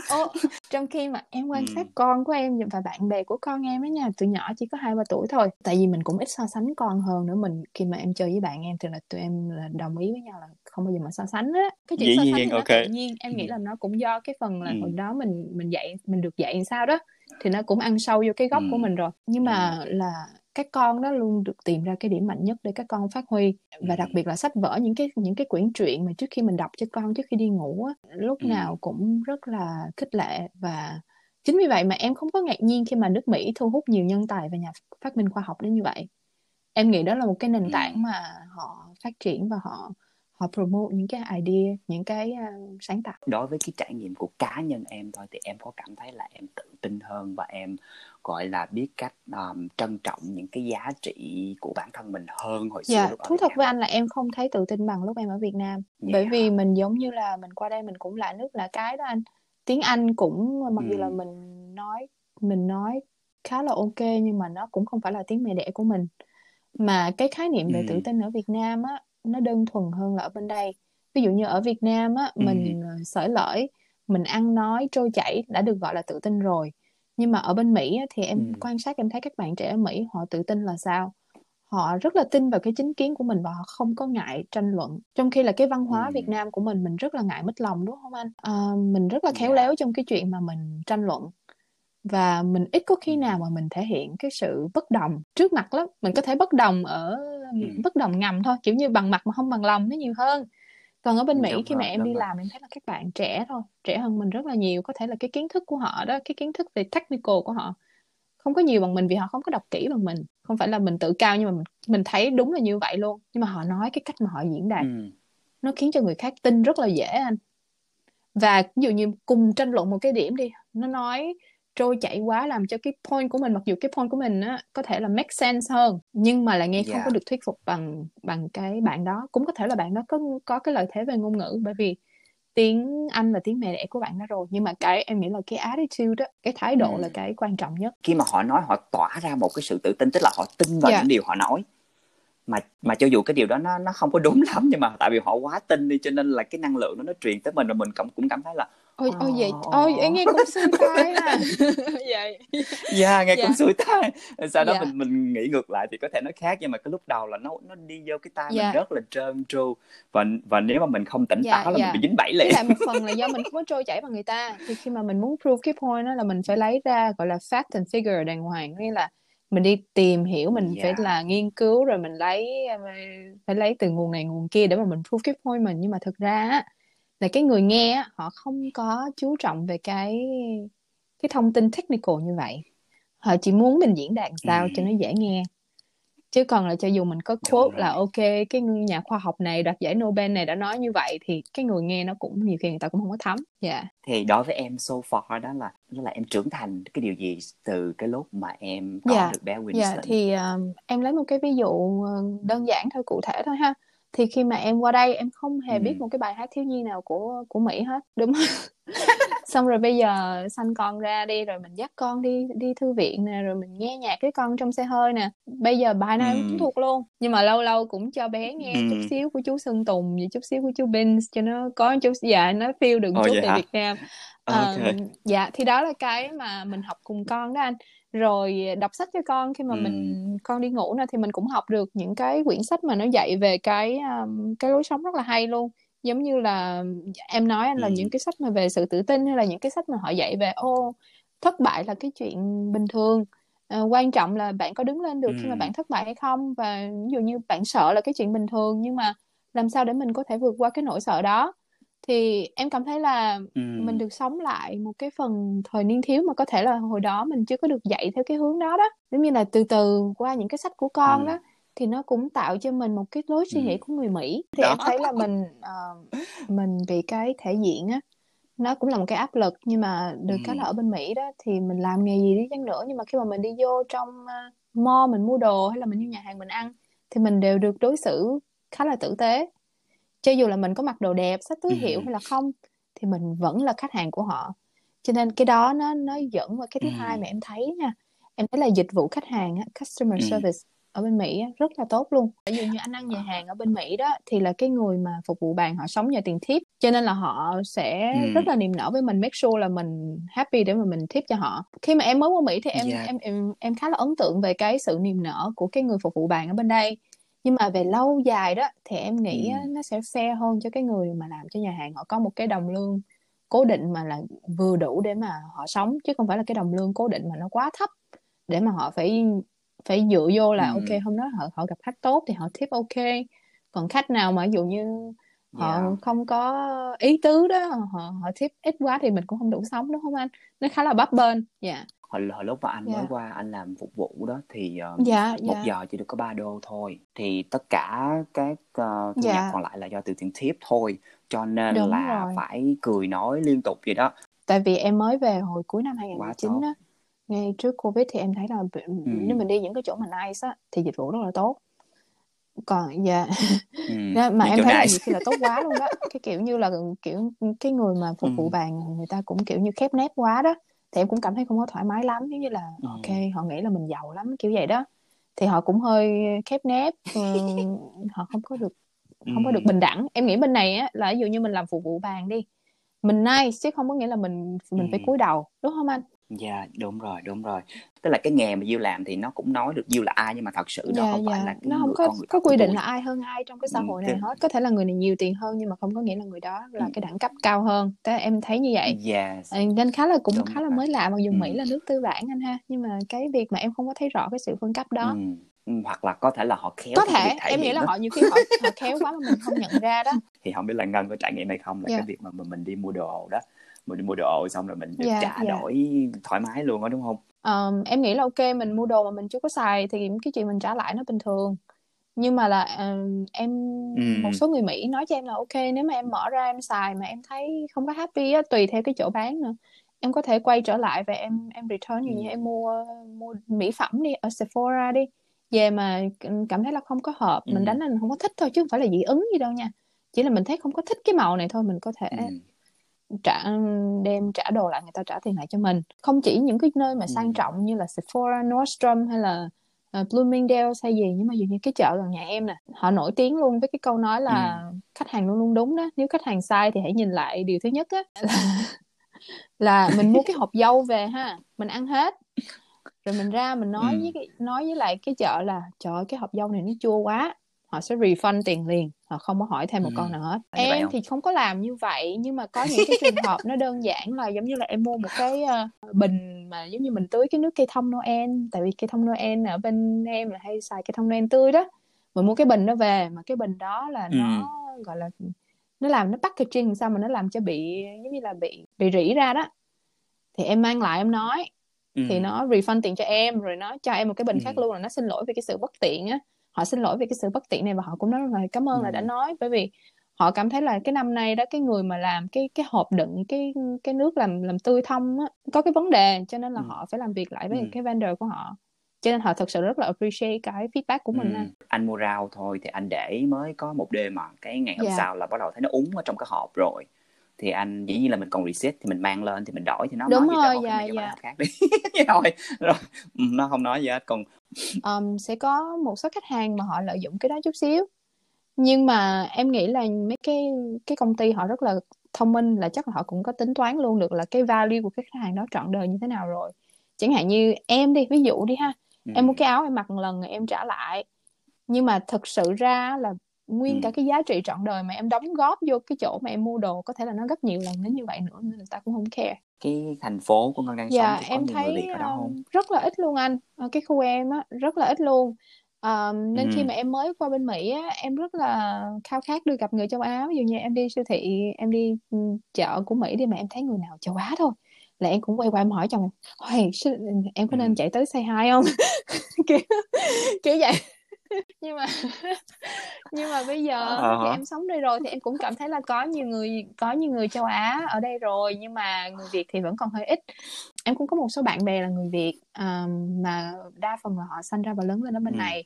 ô, trong khi mà em quan sát ừ. con của em và bạn bè của con em ấy nha từ nhỏ chỉ có hai ba tuổi thôi tại vì mình cũng ít so sánh con hơn nữa mình khi mà em chơi với bạn em thì là tụi em là đồng ý với nhau là không bao giờ mà so sánh á cái chuyện Dĩ so sánh nhiên, thì okay. nó tự nhiên em nghĩ là nó cũng do cái phần là ừ. hồi đó mình mình dạy mình được dạy làm sao đó thì nó cũng ăn sâu vô cái gốc ừ. của mình rồi nhưng mà là các con đó luôn được tìm ra cái điểm mạnh nhất để các con phát huy. Và đặc biệt là sách vở những cái những cái quyển truyện mà trước khi mình đọc cho con trước khi đi ngủ á, lúc ừ. nào cũng rất là khích lệ. Và chính vì vậy mà em không có ngạc nhiên khi mà nước Mỹ thu hút nhiều nhân tài và nhà phát minh khoa học đến như vậy. Em nghĩ đó là một cái nền tảng mà họ phát triển và họ họ promote những cái idea những cái uh, sáng tạo. Đối với cái trải nghiệm của cá nhân em thôi thì em có cảm thấy là em tự tin hơn và em gọi là biết cách um, trân trọng những cái giá trị của bản thân mình hơn hồi xưa dạ lúc thú thật với anh là em không thấy tự tin bằng lúc em ở Việt Nam. Dạ. Bởi vì mình giống như là mình qua đây mình cũng lạ nước lạ cái đó anh. Tiếng Anh cũng mặc dù là ừ. mình nói mình nói khá là ok nhưng mà nó cũng không phải là tiếng mẹ đẻ của mình. Mà cái khái niệm về tự ừ. tin ở Việt Nam á nó đơn thuần hơn là ở bên đây. Ví dụ như ở Việt Nam á ừ. mình ờ, xởi lởi mình ăn nói trôi chảy đã được gọi là tự tin rồi nhưng mà ở bên Mỹ á, thì ừ. em quan sát em thấy các bạn trẻ ở Mỹ họ tự tin là sao? Họ rất là tin vào cái chính kiến của mình và họ không có ngại tranh luận. Trong khi là cái văn hóa Việt ừ. Nam của mình mình rất là ngại mất lòng đúng không anh? Ờ, mình rất là khéo dạ léo trong cái chuyện mà mình tranh luận. Và mình ít có ừ. khi nào mà mình thể hiện cái sự bất đồng. Trước mặt lắm mình có thể bất đồng ở ừ. bất đồng ngầm thôi kiểu như bằng mặt mà không bằng lòng nó nhiều hơn còn ở bên Mỹ đúng khi mà rồi em đi rồi. làm em thấy là các bạn trẻ thôi trẻ hơn mình rất là nhiều có thể là cái kiến thức của họ đó cái kiến thức về technical của họ không có nhiều bằng mình vì họ không có đọc kỹ bằng mình. Không phải là mình tự cao nhưng mà mình, mình thấy đúng là như vậy luôn. Nhưng mà họ nói cái cách mà họ diễn đạt ừ nó khiến cho người khác tin rất là dễ anh. Và ví dụ như cùng tranh luận một cái điểm đi nó nói trôi chảy quá làm cho cái point của mình mặc dù cái point của mình á có thể là make sense hơn nhưng mà lại nghe không có dạ được thuyết phục bằng bằng cái bạn đó. Cũng có thể là bạn đó có có cái lợi thế về ngôn ngữ bởi vì tiếng Anh là tiếng mẹ đẻ của bạn đó rồi. Nhưng mà cái em nghĩ là cái attitude đó cái thái độ là ừ. cái quan trọng nhất. Khi mà họ nói họ tỏa ra một cái sự tự tin tức là họ tin vào dạ. những điều họ nói. Mà mà cho dù cái điều đó nó nó không có đúng lắm nhưng mà tại vì họ quá tin đi cho nên là cái năng lượng đó nó truyền tới mình và mình cũng cũng cảm thấy là ôi ôi vậy ôi vậy ồ nghe cũng xui tai à vậy dạ nghe cũng dạ. xuôi tai. Sau đó dạ. mình mình nghĩ ngược lại thì có thể nó khác nhưng mà cái lúc đầu là nó nó đi vô cái tai mình dạ. rất là trơn tru. Và và nếu mà mình không tỉnh dạ táo là mình bị dạ dính bẫy liền. Lại một phần là do mình không có trôi chảy bằng người ta. Thì khi mà mình muốn prove cái point đó là mình phải lấy ra gọi là fact and figure đàng hoàng. Nghĩa là mình đi tìm hiểu mình phải dạ là nghiên cứu rồi mình lấy phải lấy từ nguồn này nguồn kia để mà mình prove cái point mình. Nhưng mà thực ra á, là cái người nghe họ không có chú trọng về cái cái thông tin technical như vậy. Họ chỉ muốn mình diễn đạt ừ. sao cho nó dễ nghe. Chứ còn là cho dù mình có quote là ok cái nhà khoa học này đoạt giải Nobel này đã nói như vậy thì cái người nghe nó cũng nhiều khi người ta cũng không có thấm. Dạ. Thì đối với em so far đó là đó là em trưởng thành cái điều gì từ cái lúc mà em có dạ. được bé dạ Winston thì um, em lấy một cái ví dụ uh, đơn giản thôi cụ thể thôi ha thì khi mà em qua đây em không hề biết ừ. một cái bài hát thiếu nhi nào của của Mỹ hết đúng không? xong rồi bây giờ sanh con ra đi rồi mình dắt con đi đi thư viện nè rồi mình nghe nhạc với con trong xe hơi nè. Bây giờ bài nào em cũng ừ. thuộc luôn nhưng mà lâu lâu cũng cho bé nghe chút ừ xíu của chú Sơn Tùng và chút xíu của chú Bins cho nó có chút dạ nó feel được chút về hả? Việt Nam. Ok. Ờ, dạ thì đó là cái mà mình học cùng con đó anh rồi đọc sách cho con khi mà ừ mình con đi ngủ nè thì mình cũng học được những cái quyển sách mà nó dạy về cái um, cái lối sống rất là hay luôn. Giống như là em nói anh là ừ những cái sách mà về sự tự tin hay là những cái sách mà họ dạy về ô thất bại là cái chuyện bình thường. Ờ, quan trọng là bạn có đứng lên được khi mà ừ bạn thất bại hay không? Và ví dụ như bạn sợ là cái chuyện bình thường nhưng mà làm sao để mình có thể vượt qua cái nỗi sợ đó thì em cảm thấy là ừ mình được sống lại một cái phần thời niên thiếu mà có thể là hồi đó mình chưa có được dạy theo cái hướng đó đó. Giống như là từ từ qua những cái sách của con ừ đó thì nó cũng tạo cho mình một cái lối suy nghĩ ừ của người Mỹ. Thì đó. em thấy là mình ờ, mình bị cái thể diện á nó cũng là một cái áp lực nhưng mà được cái là ừ ở bên Mỹ đó thì mình làm nghề gì đi chăng nữa nhưng mà khi mà mình đi vô trong uh, mall mình mua đồ hay là mình đi nhà hàng mình ăn thì mình đều được đối xử khá là tử tế cho dù là mình có mặc đồ đẹp xách túi ừ hiệu hay là không thì mình vẫn là khách hàng của họ. Cho nên cái đó nó nó dẫn vào cái thứ ừ hai mà em thấy nha. Em thấy là dịch vụ khách hàng customer ừ service ở bên Mỹ rất là tốt luôn. Ví dụ như anh ăn nhà hàng ở bên Mỹ đó thì là cái người mà phục vụ bàn họ sống nhờ tiền tip cho nên là họ sẽ ừ rất là niềm nở với mình make sure là mình happy để mà mình tip cho họ. Khi mà em mới qua Mỹ thì em dạ. em em em khá là ấn tượng về cái sự niềm nở của cái người phục vụ bàn ở bên đây nhưng mà về lâu dài đó thì em ừ nghĩ á, nó sẽ fair hơn cho cái người mà làm cho nhà hàng họ có một cái đồng lương cố định mà là vừa đủ để mà họ sống chứ không phải là cái đồng lương cố định mà nó quá thấp để mà họ phải phải dựa vô là ừ. ok hôm đó họ họ gặp khách tốt thì họ tip ok. Còn khách nào mà ví dụ như họ dạ. không có ý tứ đó họ họ tip ít quá thì mình cũng không đủ sống đúng không anh? Nó khá là bấp bênh dạ hồi, hồi lúc mà anh Dạ. mới qua anh làm phục vụ đó thì uh, Dạ, một dạ. giờ chỉ được có 3 đô thôi thì tất cả các uh, thu Dạ. nhập còn lại là do từ tiền tip thôi cho nên Đúng là rồi. phải cười nói liên tục vậy đó Tại vì em mới về hồi cuối năm quá 2019 tốt á, ngay trước Covid thì em thấy là ừ. nếu mình đi những cái chỗ mà nice á thì dịch vụ rất là tốt. Còn dạ Ừ. Đó, mà những em thấy là nice nhiều khi là tốt quá luôn đó cái kiểu như là kiểu cái người mà phục vụ ừ. bàn người ta cũng kiểu như khép nép quá đó thì em cũng cảm thấy không có thoải mái lắm giống như là Ừ. ok họ nghĩ là mình giàu lắm kiểu vậy đó thì họ cũng hơi khép nép ừm, họ không có được Ừ. không có được bình đẳng em nghĩ bên này á là ví dụ như mình làm phục vụ bàn đi mình nice chứ không có nghĩa là mình mình phải Ừ. cúi đầu đúng không anh Dạ đúng rồi đúng rồi. Tức là cái nghề mà Diêu làm thì nó cũng nói được Diêu là ai nhưng mà thật sự đó dạ không phải dạ. là nó không người có con người có quy định là ai hơn ai trong cái xã ừ. hội này hết. Có thể là người này nhiều tiền hơn nhưng mà không có nghĩa là người đó là ừ. cái đẳng cấp cao hơn. Thế em thấy như vậy. Yes Ờ, nên khá là cũng đúng khá là rồi. mới lạ mặc dù ừ. Mỹ là nước tư bản anh ha nhưng mà cái việc mà em không có thấy rõ cái sự phân cấp Ừ. đó Ừ, hoặc là có thể là họ khéo có thể em nghĩ là đó. họ nhiều khi họ họ khéo quá mà mình không nhận ra đó. Thì không biết là Ngân có trải nghiệm hay không là dạ. cái việc mà mình đi mua đồ đó mình mua đồ xong rồi mình được dạ trả dạ đổi thoải mái luôn đó đúng không Ờm, em nghĩ là ok mình mua đồ mà mình chưa có xài thì cái chuyện mình trả lại nó bình thường nhưng mà là ờm, em một ừ. số người Mỹ nói cho em là ok nếu mà em mở ra em xài mà em thấy không có happy á tùy theo cái chỗ bán nữa em có thể quay trở lại và em em return Ừ. như như em mua mua mỹ phẩm đi ở Sephora đi về mà cảm thấy là không có hợp mình đánh Ừ. là mình không có thích thôi chứ không phải là dị ứng gì đâu nha chỉ là mình thấy không có thích cái màu này thôi mình có thể Ừ. trả đem trả đồ lại người ta trả tiền lại cho mình không chỉ những cái nơi mà Ừ. sang trọng như là Sephora, Nordstrom hay là uh, Bloomingdale's hay gì nhưng mà dụ như cái chợ gần nhà em nè họ nổi tiếng luôn với cái câu nói Ừ. là khách hàng luôn luôn đúng đó nếu khách hàng sai thì hãy nhìn lại điều thứ nhất á là mình mua cái hộp dâu về ha mình ăn hết rồi mình ra mình nói Ừ. với nói với lại cái chợ là trời ơi cái hộp dâu này nó chua quá họ sẽ refund tiền liền họ không có hỏi thêm một Ừ. câu nào hết như em thì không có làm như vậy nhưng mà có những cái trường hợp nó đơn giản là giống như là em mua một cái ờ, bình mà giống như mình tưới cái nước cây thông Noel tại vì cây thông Noel ở bên em là hay xài cây thông Noel tươi đó mình mua cái bình đó về mà cái bình đó là Ừ. nó gọi là nó làm nó packaging sao mà nó làm cho bị giống như là bị bị rỉ ra đó thì em mang lại em nói Ừ. thì nó refund tiền cho em rồi nó cho em một cái bình Ừ. khác luôn là nó xin lỗi về cái sự bất tiện á họ xin lỗi về cái sự bất tiện này và họ cũng nói là cảm ơn là đã Ừ. nói bởi vì họ cảm thấy là cái năm nay đó cái người mà làm cái cái hộp đựng cái cái nước làm làm tươi thông á có cái vấn đề cho nên là Ừ. họ phải làm việc lại với Ừ. cái vendor của họ cho nên họ thật sự rất là appreciate cái feedback của Ừ. mình anh Anh mua rau thôi thì anh để mới có một đêm mà cái ngày hôm dạ sau là bắt đầu thấy nó úng ở trong cái hộp rồi thì anh dĩ nhiên là mình còn reset thì mình mang lên thì mình đổi thì nó đúng nói rồi dạ dạ. khác. Đi Vậy thôi rồi. Ừ, nó không nói gì hết còn um, sẽ có một số khách hàng mà họ lợi dụng cái đó chút xíu. Nhưng mà em nghĩ là mấy cái cái công ty họ rất là thông minh là chắc là họ cũng có tính toán luôn được là cái value của cái khách hàng đó trọn đời như thế nào rồi. Chẳng hạn như em đi ví dụ đi ha. Ừ. em mua cái áo em mặc một lần rồi em trả lại. Nhưng mà thực sự ra là nguyên Ừ. cả cái giá trị trọn đời mà em đóng góp vô cái chỗ mà em mua đồ có thể là nó gấp nhiều lần đến như vậy nữa nên người ta cũng không care. Cái thành phố của Ngân đang sống Dạ thì có em nhiều người thấy Việt ở đó không? um, rất là ít luôn anh. Ở cái khu em á rất là ít luôn. Um, nên khi ừ. mà em mới qua bên Mỹ á em rất là khao khát được gặp người châu Á. Ví dụ như em đi siêu thị em đi ừ, chợ của Mỹ đi mà em thấy người nào châu Á thôi là em cũng quay qua em hỏi chồng em "Ôi, sư- em có Ừ. nên chạy tới say hi không? Kiểu kiểu vậy nhưng mà nhưng mà bây giờ thì hả? em sống đây rồi thì em cũng cảm thấy là có nhiều người có nhiều người châu Á ở đây rồi nhưng mà người Việt thì vẫn còn hơi ít em cũng có một số bạn bè là người Việt um, mà đa phần là họ sinh ra và lớn lên ở bên Ừ. này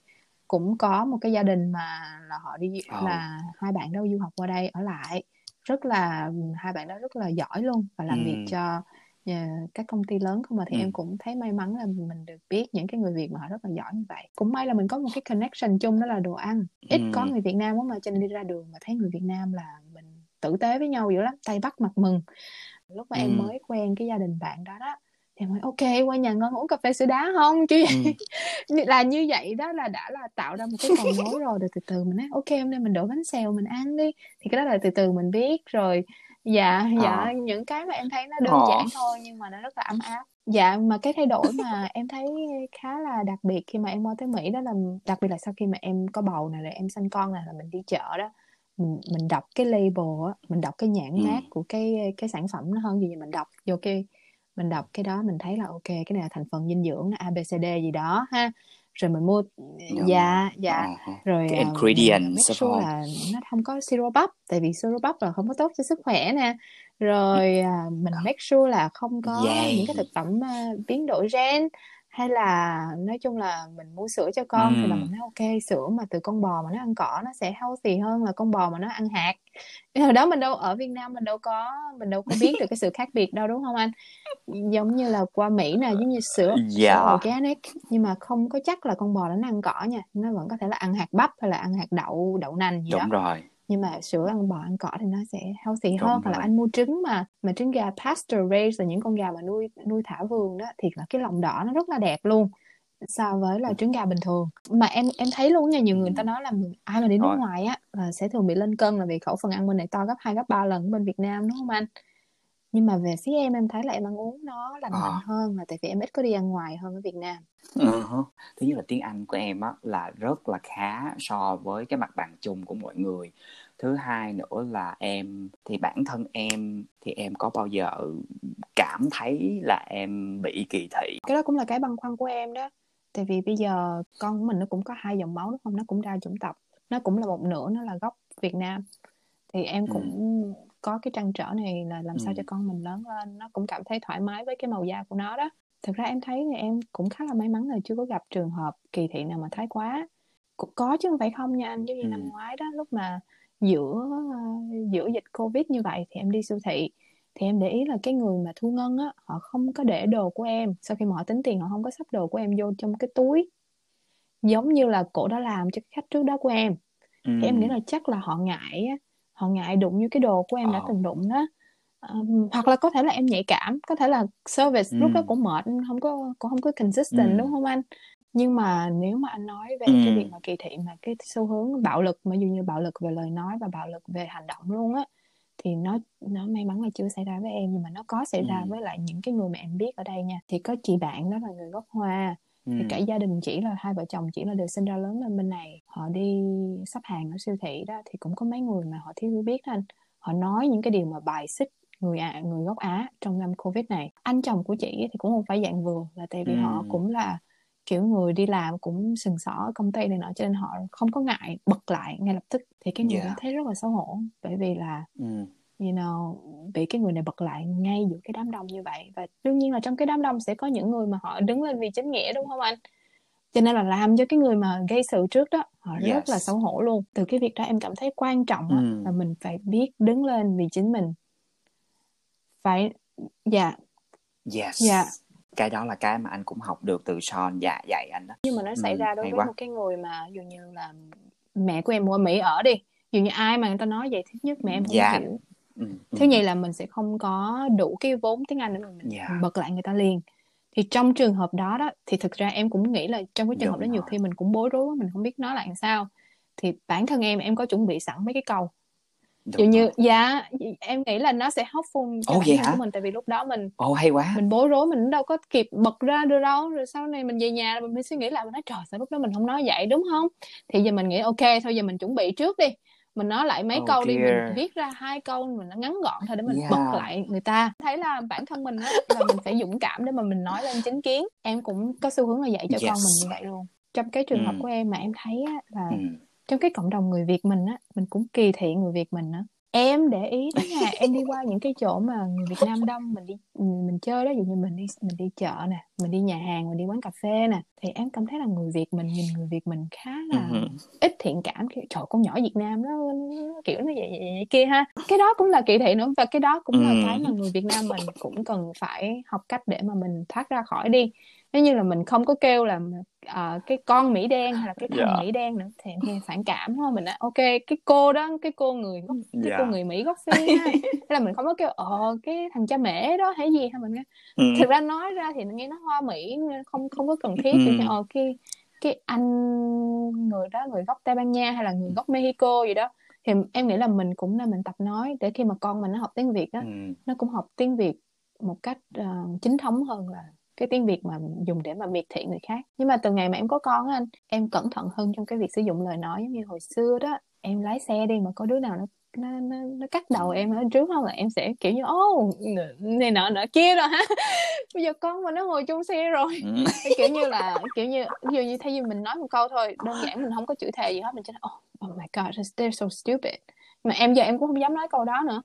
cũng có một cái gia đình mà là họ đi Ồ. là hai bạn đó du học qua đây ở lại rất là hai bạn đó rất là giỏi luôn và làm Ừ. việc cho ờ, các công ty lớn không mà thì Ừ. em cũng thấy may mắn là mình được biết những cái người Việt mà họ rất là giỏi như vậy cũng may là mình có một cái connection chung đó là đồ ăn ít Ừ. có người Việt Nam á mà cho nên đi ra đường mà thấy người Việt Nam là mình tử tế với nhau dữ lắm tay bắt mặt mừng lúc mà em Ừ. mới quen cái gia đình bạn đó đó thì em nói ok qua nhà ngon uống cà phê sữa đá không chứ Ừ. là như vậy đó là đã là tạo ra một cái cầu nối rồi rồi từ từ mình nói ok hôm nay mình đổ bánh xèo mình ăn đi thì cái đó là từ từ mình biết rồi dạ dạ Ờ. những cái mà em thấy nó đơn Ờ. giản thôi nhưng mà nó rất là ấm áp dạ mà cái thay đổi mà em thấy khá là đặc biệt khi mà em qua tới Mỹ đó là đặc biệt là sau khi mà em có bầu này rồi em sinh con này là mình đi chợ đó mình mình đọc cái label á mình đọc cái nhãn Ừ. mác của cái cái sản phẩm nó hơn gì mình đọc vô cái mình đọc cái đó mình thấy là ok cái này là thành phần dinh dưỡng abcd gì đó ha rồi mình mua dạ dạ. uh rồi cái uh, ingredient make sure là nó không có siro bắp tại vì siro bắp là không có tốt cho sức khỏe nè. Rồi uh, mình make sure là không có Yay. những cái thực phẩm uh, biến đổi gen hay là nói chung là mình mua sữa cho con thì là mình nói ok sữa mà từ con bò mà nó ăn cỏ nó sẽ healthy hơn là con bò mà nó ăn hạt. Hồi đó mình đâu ở Việt Nam mình đâu có mình đâu có biết được cái sự khác biệt đâu đúng không anh? Giống như là qua Mỹ nè giống như sữa Dạ. sữa organic nhưng mà không có chắc là con bò đó nó ăn cỏ nha nó vẫn có thể là ăn hạt bắp hay là ăn hạt đậu đậu nành gì đó. Đúng rồi nhưng mà sữa ăn bò ăn cỏ thì nó sẽ healthy Đúng hơn. Hoặc là anh mua trứng mà mà trứng gà pasture raised là những con gà mà nuôi nuôi thả vườn đó thì là cái lòng đỏ nó rất là đẹp luôn so với là trứng gà bình thường. Mà em em thấy luôn nha nhiều người ta nói là ai mà đi nước ngoài á là sẽ thường bị lên cân là vì khẩu phần ăn bên này to gấp 2 gấp 3 lần bên Việt Nam đúng không anh nhưng mà về phía em em thấy là em ăn uống nó lành mạnh hơn là tại vì em ít có đi ăn ngoài hơn ở Việt Nam Ừ hứ. Thứ nhất là tiếng Anh của em á là rất là khá so với cái mặt bằng chung của mọi người. Thứ hai nữa là em thì bản thân em thì em có bao giờ cảm thấy là em bị kỳ thị. cái đó cũng là cái băn khoăn của em đó tại vì bây giờ con của mình nó cũng có hai dòng máu đúng không nó cũng đa chủng tộc nó cũng là một nửa nó là gốc Việt Nam thì em Ừ. có cái trăn trở này là làm sao Ừ. cho con mình lớn lên nó cũng cảm thấy thoải mái với cái màu da của nó đó thực ra em thấy thì em cũng khá là may mắn là chưa có gặp trường hợp kỳ thị nào mà thái quá cũng có chứ không phải không nha anh giống như Ừ. năm ngoái đó lúc mà giữa ờ, giữa dịch covid như vậy thì em đi siêu thị thì em để ý là cái người mà thu ngân á họ không có để đồ của em sau khi mà họ tính tiền họ không có sắp đồ của em vô trong cái túi giống như là cổ đã làm cho khách trước đó của em Ừ. thì em nghĩ là chắc là họ ngại á họ ngại đụng như cái đồ của em đã Ờ. từng đụng đó Ờm, hoặc là có thể là em nhạy cảm có thể là service Ừ. lúc đó cũng mệt không có cũng không có consistent Ừ. đúng không anh nhưng mà nếu mà anh nói về Ừ. cái việc mà kỳ thị mà cái xu hướng bạo lực mà dụ như bạo lực về lời nói và bạo lực về hành động luôn á thì nó nó may mắn là chưa xảy ra với em nhưng mà nó có xảy ra Ừ. với lại những cái người mà em biết ở đây nha thì có chị bạn đó là người gốc hoa Ừ. thì cả gia đình chỉ là hai vợ chồng chỉ là đều sinh ra lớn lên bên này họ đi sắp hàng ở siêu thị đó thì cũng có mấy người mà họ thiếu hiểu biết đó anh họ nói những cái điều mà bài xích người à, người gốc Á trong năm Covid này anh chồng của chị thì cũng không phải dạng vừa là tại vì Ừ. họ cũng là kiểu người đi làm cũng sừng sỏ ở công ty này nọ cho nên họ không có ngại bật lại ngay lập tức thì cái người Dạ. đó thấy rất là xấu hổ bởi vì là Ừ. you know, bị cái người này bật lại ngay giữa cái đám đông như vậy và đương nhiên là trong cái đám đông sẽ có những người mà họ đứng lên vì chính nghĩa đúng không anh cho nên là làm cho cái người mà gây sự trước đó họ rất Yes. là xấu hổ luôn từ cái việc đó em cảm thấy quan trọng Ừ. là mình phải biết đứng lên vì chính mình phải dạ Yes. Dạ. Cái đó là cái mà anh cũng học được từ Sean dạ dạy anh đó. nhưng mà nó xảy Ừ, ra đối với quá. một cái người mà dụ như là mẹ của em ở Mỹ ở đi dụ như ai mà người ta nói vậy thứ nhất mẹ em không Dạ. hiểu Ừ. ừ. thứ nhì là mình sẽ không có đủ cái vốn tiếng Anh để mình, Dạ. mình bật lại người ta liền thì trong trường hợp đó đó thì thực ra em cũng nghĩ là trong cái trường hợp đó Đúng nhiều khi mình cũng bối rối mình không biết nói lại làm sao thì bản thân em em có chuẩn bị sẵn mấy cái câu Đúng dụ như dạ em nghĩ là nó sẽ cho bản vậy thân hả? của mình tại vì lúc đó mình Ồ hay quá. mình bối rối mình đâu có kịp bật ra được đâu rồi sau này mình về nhà mình mới suy nghĩ lại mình nói trời sao lúc đó mình không nói vậy đúng không thì giờ mình nghĩ ok thôi giờ mình chuẩn bị trước đi mình nói lại mấy Oh câu đi mình dear. viết ra hai câu mình nó ngắn gọn thôi để mình Yeah. bật lại người ta thấy là bản thân mình á là mình phải dũng cảm để mà mình nói lên chính kiến em cũng có xu hướng là dạy cho con Yes. mình như vậy luôn trong cái trường hợp Ừ. của em mà em thấy á, là Ừ. trong cái cộng đồng người Việt mình á mình cũng kỳ thị người Việt mình á em để ý đó nha em đi qua những cái chỗ mà người Việt Nam đông mình đi mình chơi đó ví dụ như mình đi mình đi chợ nè mình đi nhà hàng mình đi quán cà phê nè thì em cảm thấy là người Việt mình nhìn người Việt mình khá là Ừ. ít thiện cảm kiểu trời con nhỏ Việt Nam nó, nó kiểu nó vậy, vậy, vậy kia ha cái đó cũng là kỳ thị nữa và cái đó cũng là Ừ. cái mà người Việt Nam mình cũng cần phải học cách để mà mình thoát ra khỏi đi nếu như là mình không có kêu là à, cái con Mỹ đen hay là cái thằng Dạ. Mỹ đen nữa thì em nghe phản cảm không mình nói ok cái cô đó cái cô người gốc cái Dạ. cô người Mỹ gốc Phi ha Thế là mình không có kêu ờ cái thằng cha mẹ đó hay gì hay mình nghe Ừ. thực ra nói ra thì nghe nó hoa Mỹ không không có cần thiết Ừ. như ờ cái cái anh người đó người gốc Tây Ban Nha hay là người gốc Mexico gì đó thì em nghĩ là mình cũng nên mình tập nói để khi mà con mình nó học tiếng Việt á Ừ. nó cũng học tiếng Việt một cách ờ, chính thống hơn là cái tiếng Việt mà dùng để mà miệt thị người khác. Nhưng mà từ ngày mà em có con á anh em cẩn thận hơn trong cái việc sử dụng lời nói giống như hồi xưa đó. Em lái xe đi mà có đứa nào nó nó nó, nó cắt đầu em ở trước không là em sẽ kiểu như ô oh, này nọ nọ kia rồi ha bây giờ con mà nó ngồi chung xe rồi. Ừ. kiểu như là kiểu như ví dụ như thay vì mình nói một câu thôi đơn giản mình không có chữ thề gì hết mình chỉ nói oh, oh my god they're so stupid. Mà em giờ em cũng không dám nói câu đó nữa.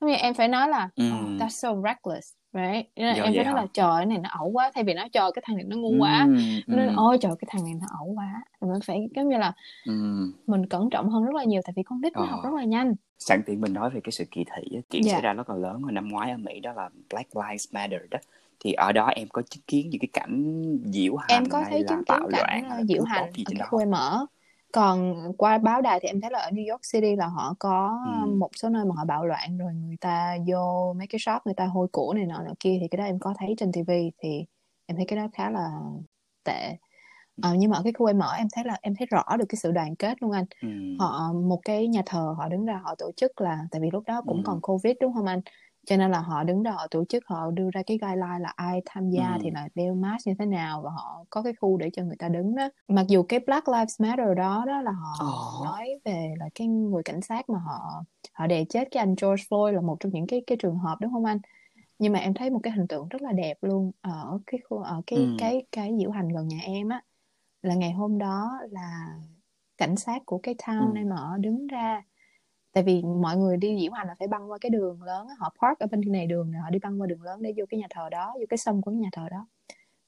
Như em phải nói là mm. oh, that's so reckless right nên em phải nói là trời cái này nó ẩu quá thay vì nói trời cái thằng này nó ngu quá mm. nên ôi trời cái thằng này nó ẩu quá mình phải giống như là mm. mình cẩn trọng hơn rất là nhiều tại vì con nít nó học rất là nhanh. Sẵn tiện mình nói về cái sự kỳ thị chuyện yeah. xảy ra rất là lớn hồi năm ngoái ở Mỹ đó là Black Lives Matter đó. Thì ở đó em có chứng kiến những cái cảnh diễu hành em có thấy chứng kiến cảnh diễu hành ở cái khu mở còn qua báo đài thì em thấy là ở New York City là họ có ừ. một số nơi mà họ bạo loạn rồi người ta vô mấy cái shop người ta hôi của này nọ nọ kia thì cái đó em có thấy trên TV thì em thấy cái đó khá là tệ ờ, nhưng mà ở cái khu em mở em thấy là em thấy rõ được cái sự đoàn kết luôn anh ừ. họ một cái nhà thờ họ đứng ra họ tổ chức là tại vì lúc đó cũng ừ. còn covid đúng không anh cho nên là họ đứng đó họ tổ chức họ đưa ra cái guideline là ai tham gia ừ. thì là đeo mask như thế nào và họ có cái khu để cho người ta đứng đó mặc dù cái Black Lives Matter đó đó là họ oh. nói về là cái người cảnh sát mà họ họ đè chết cái anh George Floyd là một trong những cái cái trường hợp đúng không anh nhưng mà em thấy một cái hình tượng rất là đẹp luôn ở cái khu ở cái ừ. cái cái diễu hành gần nhà em á là ngày hôm đó là cảnh sát của cái town ừ. em ở đứng ra tại vì mọi người đi diễu hành là phải băng qua cái đường lớn họ park ở bên này đường họ đi băng qua đường lớn để vô cái nhà thờ đó vô cái sông của cái nhà thờ đó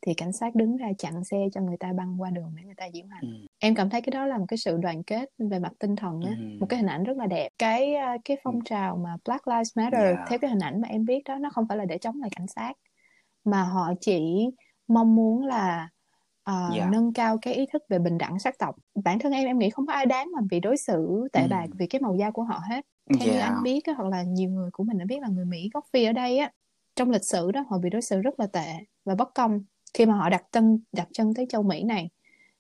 thì cảnh sát đứng ra chặn xe cho người ta băng qua đường để người ta diễu hành ừ. em cảm thấy cái đó là một cái sự đoàn kết về mặt tinh thần á ừ. một cái hình ảnh rất là đẹp cái à, cái phong ừ. trào mà Black Lives Matter yeah. theo cái hình ảnh mà em biết đó nó không phải là để chống lại cảnh sát mà họ chỉ mong muốn là uh, ờ, yeah. Dạ. nâng cao cái ý thức về bình đẳng sắc tộc bản thân em em nghĩ không có ai đáng mà bị đối xử tệ bạc vì cái màu da của họ hết theo yeah. như anh biết hoặc là nhiều người của mình đã biết là người Mỹ gốc Phi ở đây á trong lịch sử đó họ bị đối xử rất là tệ và bất công khi mà họ đặt chân đặt chân tới châu Mỹ này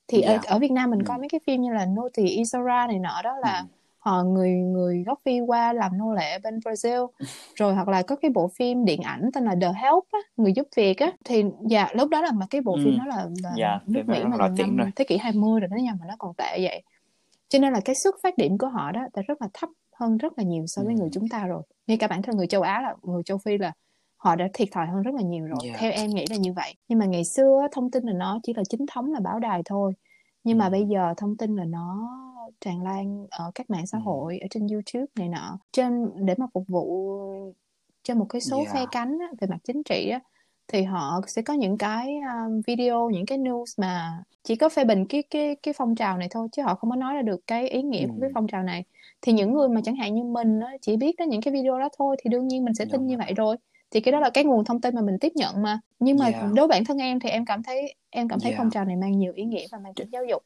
thì yeah. ở, ở Việt Nam mình mm. coi mấy cái phim như là Nô tỳ Isara này nọ đó là mm họ người người gốc phi qua làm nô lệ bên Brazil rồi hoặc là có cái bộ phim điện ảnh tên là The Help á, người giúp việc á thì dạ lúc đó là mà cái bộ ừ. phim đó là, là dạ, nước Mỹ mà năm rồi. thế kỷ 20 rồi đó nhưng mà nó còn tệ vậy cho nên là cái xuất phát điểm của họ đó là rất là thấp hơn rất là nhiều so với ừ. người chúng ta rồi ngay cả bản thân người châu Á là người châu Phi là họ đã thiệt thòi hơn rất là nhiều rồi yeah. theo em nghĩ là như vậy nhưng mà ngày xưa thông tin là nó chỉ là chính thống là báo đài thôi nhưng ừ. mà bây giờ thông tin là nó tràn lan ở các mạng xã hội ở trên YouTube này nọ trên để mà phục vụ cho một cái số yeah. phe cánh á, về mặt chính trị á, thì họ sẽ có những cái um, video những cái news mà chỉ có phê bình cái cái cái phong trào này thôi chứ họ không có nói ra được cái ý nghĩa của cái phong trào này thì những người mà chẳng hạn như mình á, chỉ biết đến những cái video đó thôi thì đương nhiên mình sẽ tin yeah. như vậy rồi thì cái đó là cái nguồn thông tin mà mình tiếp nhận mà nhưng mà yeah. đối bản thân em thì em cảm thấy em cảm thấy yeah. phong trào này mang nhiều ý nghĩa và mang tính giáo dục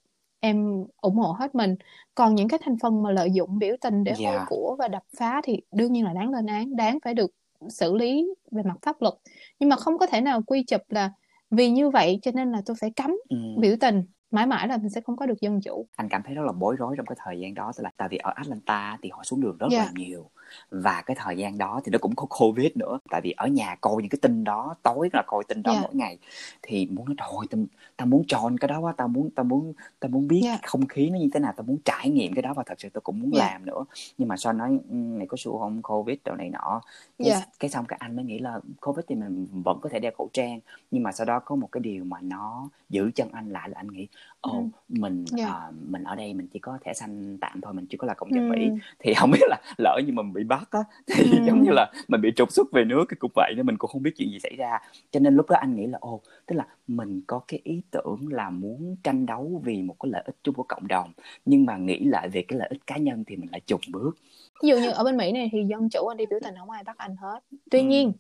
em ủng hộ hết mình còn những cái thành phần mà lợi dụng biểu tình để yeah. hôi của và đập phá thì đương nhiên là đáng lên án đáng phải được xử lý về mặt pháp luật nhưng mà không có thể nào quy chụp là vì như vậy cho nên là tôi phải cấm ừ. biểu tình mãi mãi là mình sẽ không có được dân chủ anh cảm thấy rất là bối rối trong cái thời gian đó tức là tại vì ở Atlanta thì họ xuống đường rất yeah. là nhiều và cái thời gian đó thì nó cũng có covid nữa tại vì ở nhà coi những cái tin đó tối là coi tin đó yeah. mỗi ngày thì muốn nói trời tao, tao muốn tròn cái đó quá tao muốn tao muốn tao muốn biết yeah. không khí nó như thế nào tao muốn trải nghiệm cái đó và thật sự tao cũng muốn yeah. làm nữa nhưng mà sao nói ừ, này có xu không covid đồ này nọ cái, yeah. cái xong cái anh mới nghĩ là covid thì mình vẫn có thể đeo khẩu trang nhưng mà sau đó có một cái điều mà nó giữ chân anh lại là anh nghĩ ồ oh, ừ. mình yeah. uh, mình ở đây mình chỉ có thẻ xanh tạm thôi mình chưa có là công dân ừ. mỹ thì không biết là lỡ như mình bị bắt á thì ừ. giống như là mình bị trục xuất về nước cái cũng vậy nên mình cũng không biết chuyện gì xảy ra cho nên lúc đó anh nghĩ là ô tức là mình có cái ý tưởng là muốn tranh đấu vì một cái lợi ích chung của cộng đồng nhưng mà nghĩ lại về cái lợi ích cá nhân thì mình lại chùng bước ví dụ như ở bên mỹ này thì dân chủ anh đi biểu tình không ai bắt anh hết tuy ừ. nhiên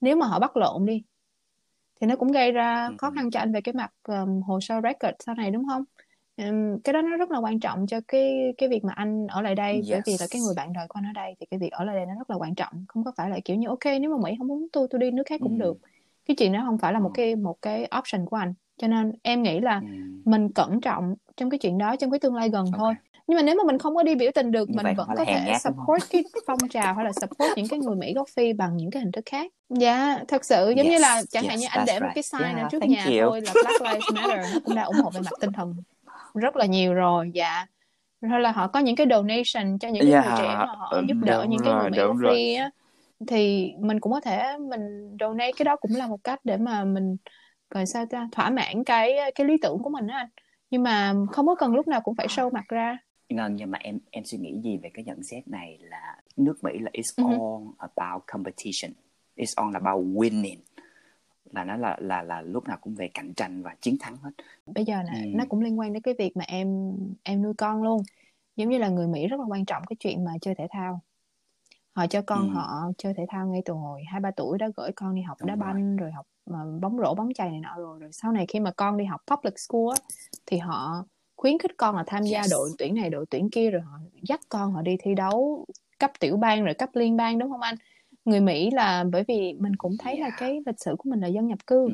nếu mà họ bắt lộn đi thì nó cũng gây ra ừ. khó khăn cho anh về cái mặt um, hồ sơ record sau này đúng không cái đó nó rất là quan trọng cho cái cái việc mà anh ở lại đây yes. bởi vì là cái người bạn đời của anh ở đây thì cái việc ở lại đây nó rất là quan trọng không có phải là kiểu như ok nếu mà mỹ không muốn tôi tôi đi nước khác cũng ừ. được cái chuyện đó không phải là một cái một cái option của anh cho nên em nghĩ là ừ. mình cẩn trọng trong cái chuyện đó trong cái tương lai gần okay. thôi nhưng mà nếu mà mình không có đi biểu tình được Như mình vẫn có thể support cái phong trào hay là support những cái người Mỹ gốc Phi bằng những cái hình thức khác dạ yeah, thật sự giống yes, như là chẳng yes, hạn như anh để right. một cái sign yeah, ở trước nhà you. thôi là Black Lives Matter cũng đã ủng hộ về mặt tinh thần rất là nhiều rồi dạ hay là họ có những cái donation cho những cái Yeah, người trẻ mà họ ừ, giúp đỡ đúng những cái người Mỹ đúng gốc. Phi á thì mình cũng có thể mình donate cái đó cũng là một cách để mà mình gọi sao ta thỏa mãn cái cái lý tưởng của mình á anh nhưng mà không có cần lúc nào cũng phải show mặt ra Ngân nhưng mà em em suy nghĩ gì về cái nhận xét này là nước Mỹ là it's hứ. all about competition, it's all about winning là nó là là là lúc nào cũng về cạnh tranh và chiến thắng hết. bây giờ nè Ừ. nó cũng liên quan đến cái việc mà em em nuôi con luôn giống như là người Mỹ rất là quan trọng cái chuyện mà chơi thể thao họ cho con Ừ. họ chơi thể thao ngay từ hồi hai ba tuổi đã gửi con đi học Đúng đá rồi. banh rồi học mà bóng rổ bóng chày này nọ rồi rồi sau này khi mà con đi học public school á, thì họ khuyến khích con là tham gia Yes. đội tuyển này đội tuyển kia rồi họ dắt con họ đi thi đấu cấp tiểu bang rồi cấp liên bang đúng không anh người Mỹ là bởi vì mình cũng thấy là Yeah. cái lịch sử của mình là dân nhập cư Ừ.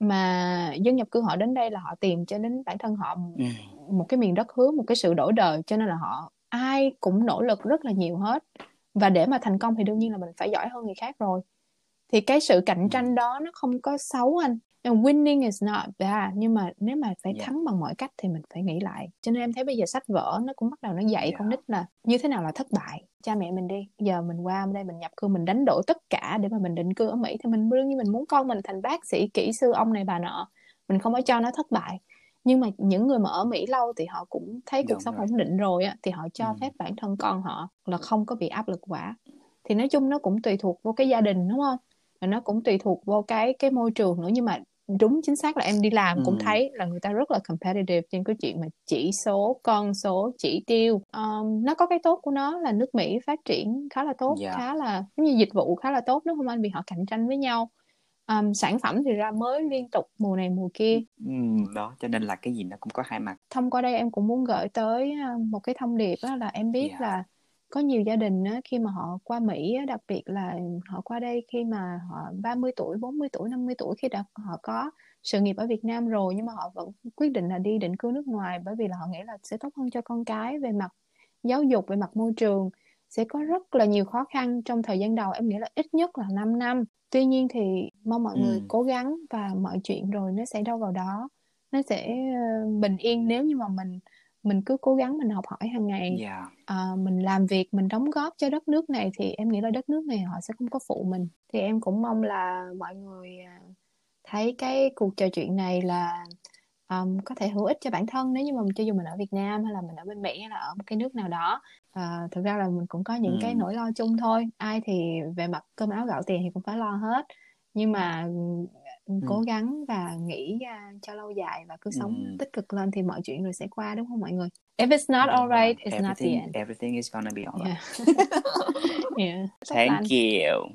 mà dân nhập cư họ đến đây là họ tìm cho đến bản thân họ Ừ. một cái miền đất hứa một cái sự đổi đời cho nên là họ ai cũng nỗ lực rất là nhiều hết và để mà thành công thì đương nhiên là mình phải giỏi hơn người khác rồi thì cái sự cạnh tranh đó nó không có xấu anh And winning is not bad nhưng mà nếu mà phải Yeah. thắng bằng mọi cách thì mình phải nghĩ lại cho nên em thấy bây giờ sách vở nó cũng bắt đầu nó dạy Yeah. con nít là như thế nào là thất bại cha mẹ mình đi giờ mình qua đây mình nhập cư mình đánh đổi tất cả để mà mình định cư ở Mỹ thì mình đương nhiên mình muốn con mình thành bác sĩ kỹ sư ông này bà nọ mình không có cho nó thất bại nhưng mà những người mà ở Mỹ lâu thì họ cũng thấy cuộc Đúng sống rồi. ổn định rồi á thì họ cho Ừ. phép bản thân con họ là không có bị áp lực quá thì nói chung nó cũng tùy thuộc vô cái gia đình đúng không và nó cũng tùy thuộc vô cái cái môi trường nữa nhưng mà đúng chính xác là em đi làm cũng Ừ. thấy là người ta rất là competitive trên cái chuyện mà chỉ số con số chỉ tiêu um, nó có cái tốt của nó là nước Mỹ phát triển khá là tốt Yeah. khá là giống như dịch vụ khá là tốt đúng không anh vì họ cạnh tranh với nhau um, sản phẩm thì ra mới liên tục mùa này mùa kia Ừ, đó cho nên là cái gì nó cũng có hai mặt. thông qua đây em cũng muốn gửi tới một cái thông điệp đó là em biết Yeah. là có nhiều gia đình á, khi mà họ qua Mỹ á, đặc biệt là họ qua đây khi mà họ 30 tuổi, 40 tuổi, 50 tuổi khi đã họ có sự nghiệp ở Việt Nam rồi nhưng mà họ vẫn quyết định là đi định cư nước ngoài bởi vì là họ nghĩ là sẽ tốt hơn cho con cái về mặt giáo dục, về mặt môi trường. Sẽ có rất là nhiều khó khăn trong thời gian đầu em nghĩ là ít nhất là 5 năm. Tuy nhiên thì mong mọi người Ừ. cố gắng và mọi chuyện rồi nó sẽ đâu vào đó. Nó sẽ ờ, bình yên nếu như mà mình mình cứ cố gắng mình học hỏi hàng ngày. Yeah. à, mình làm việc mình đóng góp cho đất nước này thì em nghĩ là đất nước này họ sẽ không có phụ mình. Thì em cũng mong là mọi người à, thấy cái cuộc trò chuyện này là um, có thể hữu ích cho bản thân nếu như mà cho dù mình ở Việt Nam hay là mình ở bên Mỹ hay là ở một cái nước nào đó. À, thực ra là mình cũng có những cái Ừ. nỗi lo chung thôi. Ai thì về mặt cơm áo gạo tiền thì cũng phải lo hết. Nhưng mà ừ, cố gắng và nghĩ cho lâu dài và cứ sống Ừ. tích cực lên thì mọi chuyện rồi sẽ qua đúng không mọi người if it's not alright it's not the Everything end everything is gonna be alright. yeah yeah. Thank you.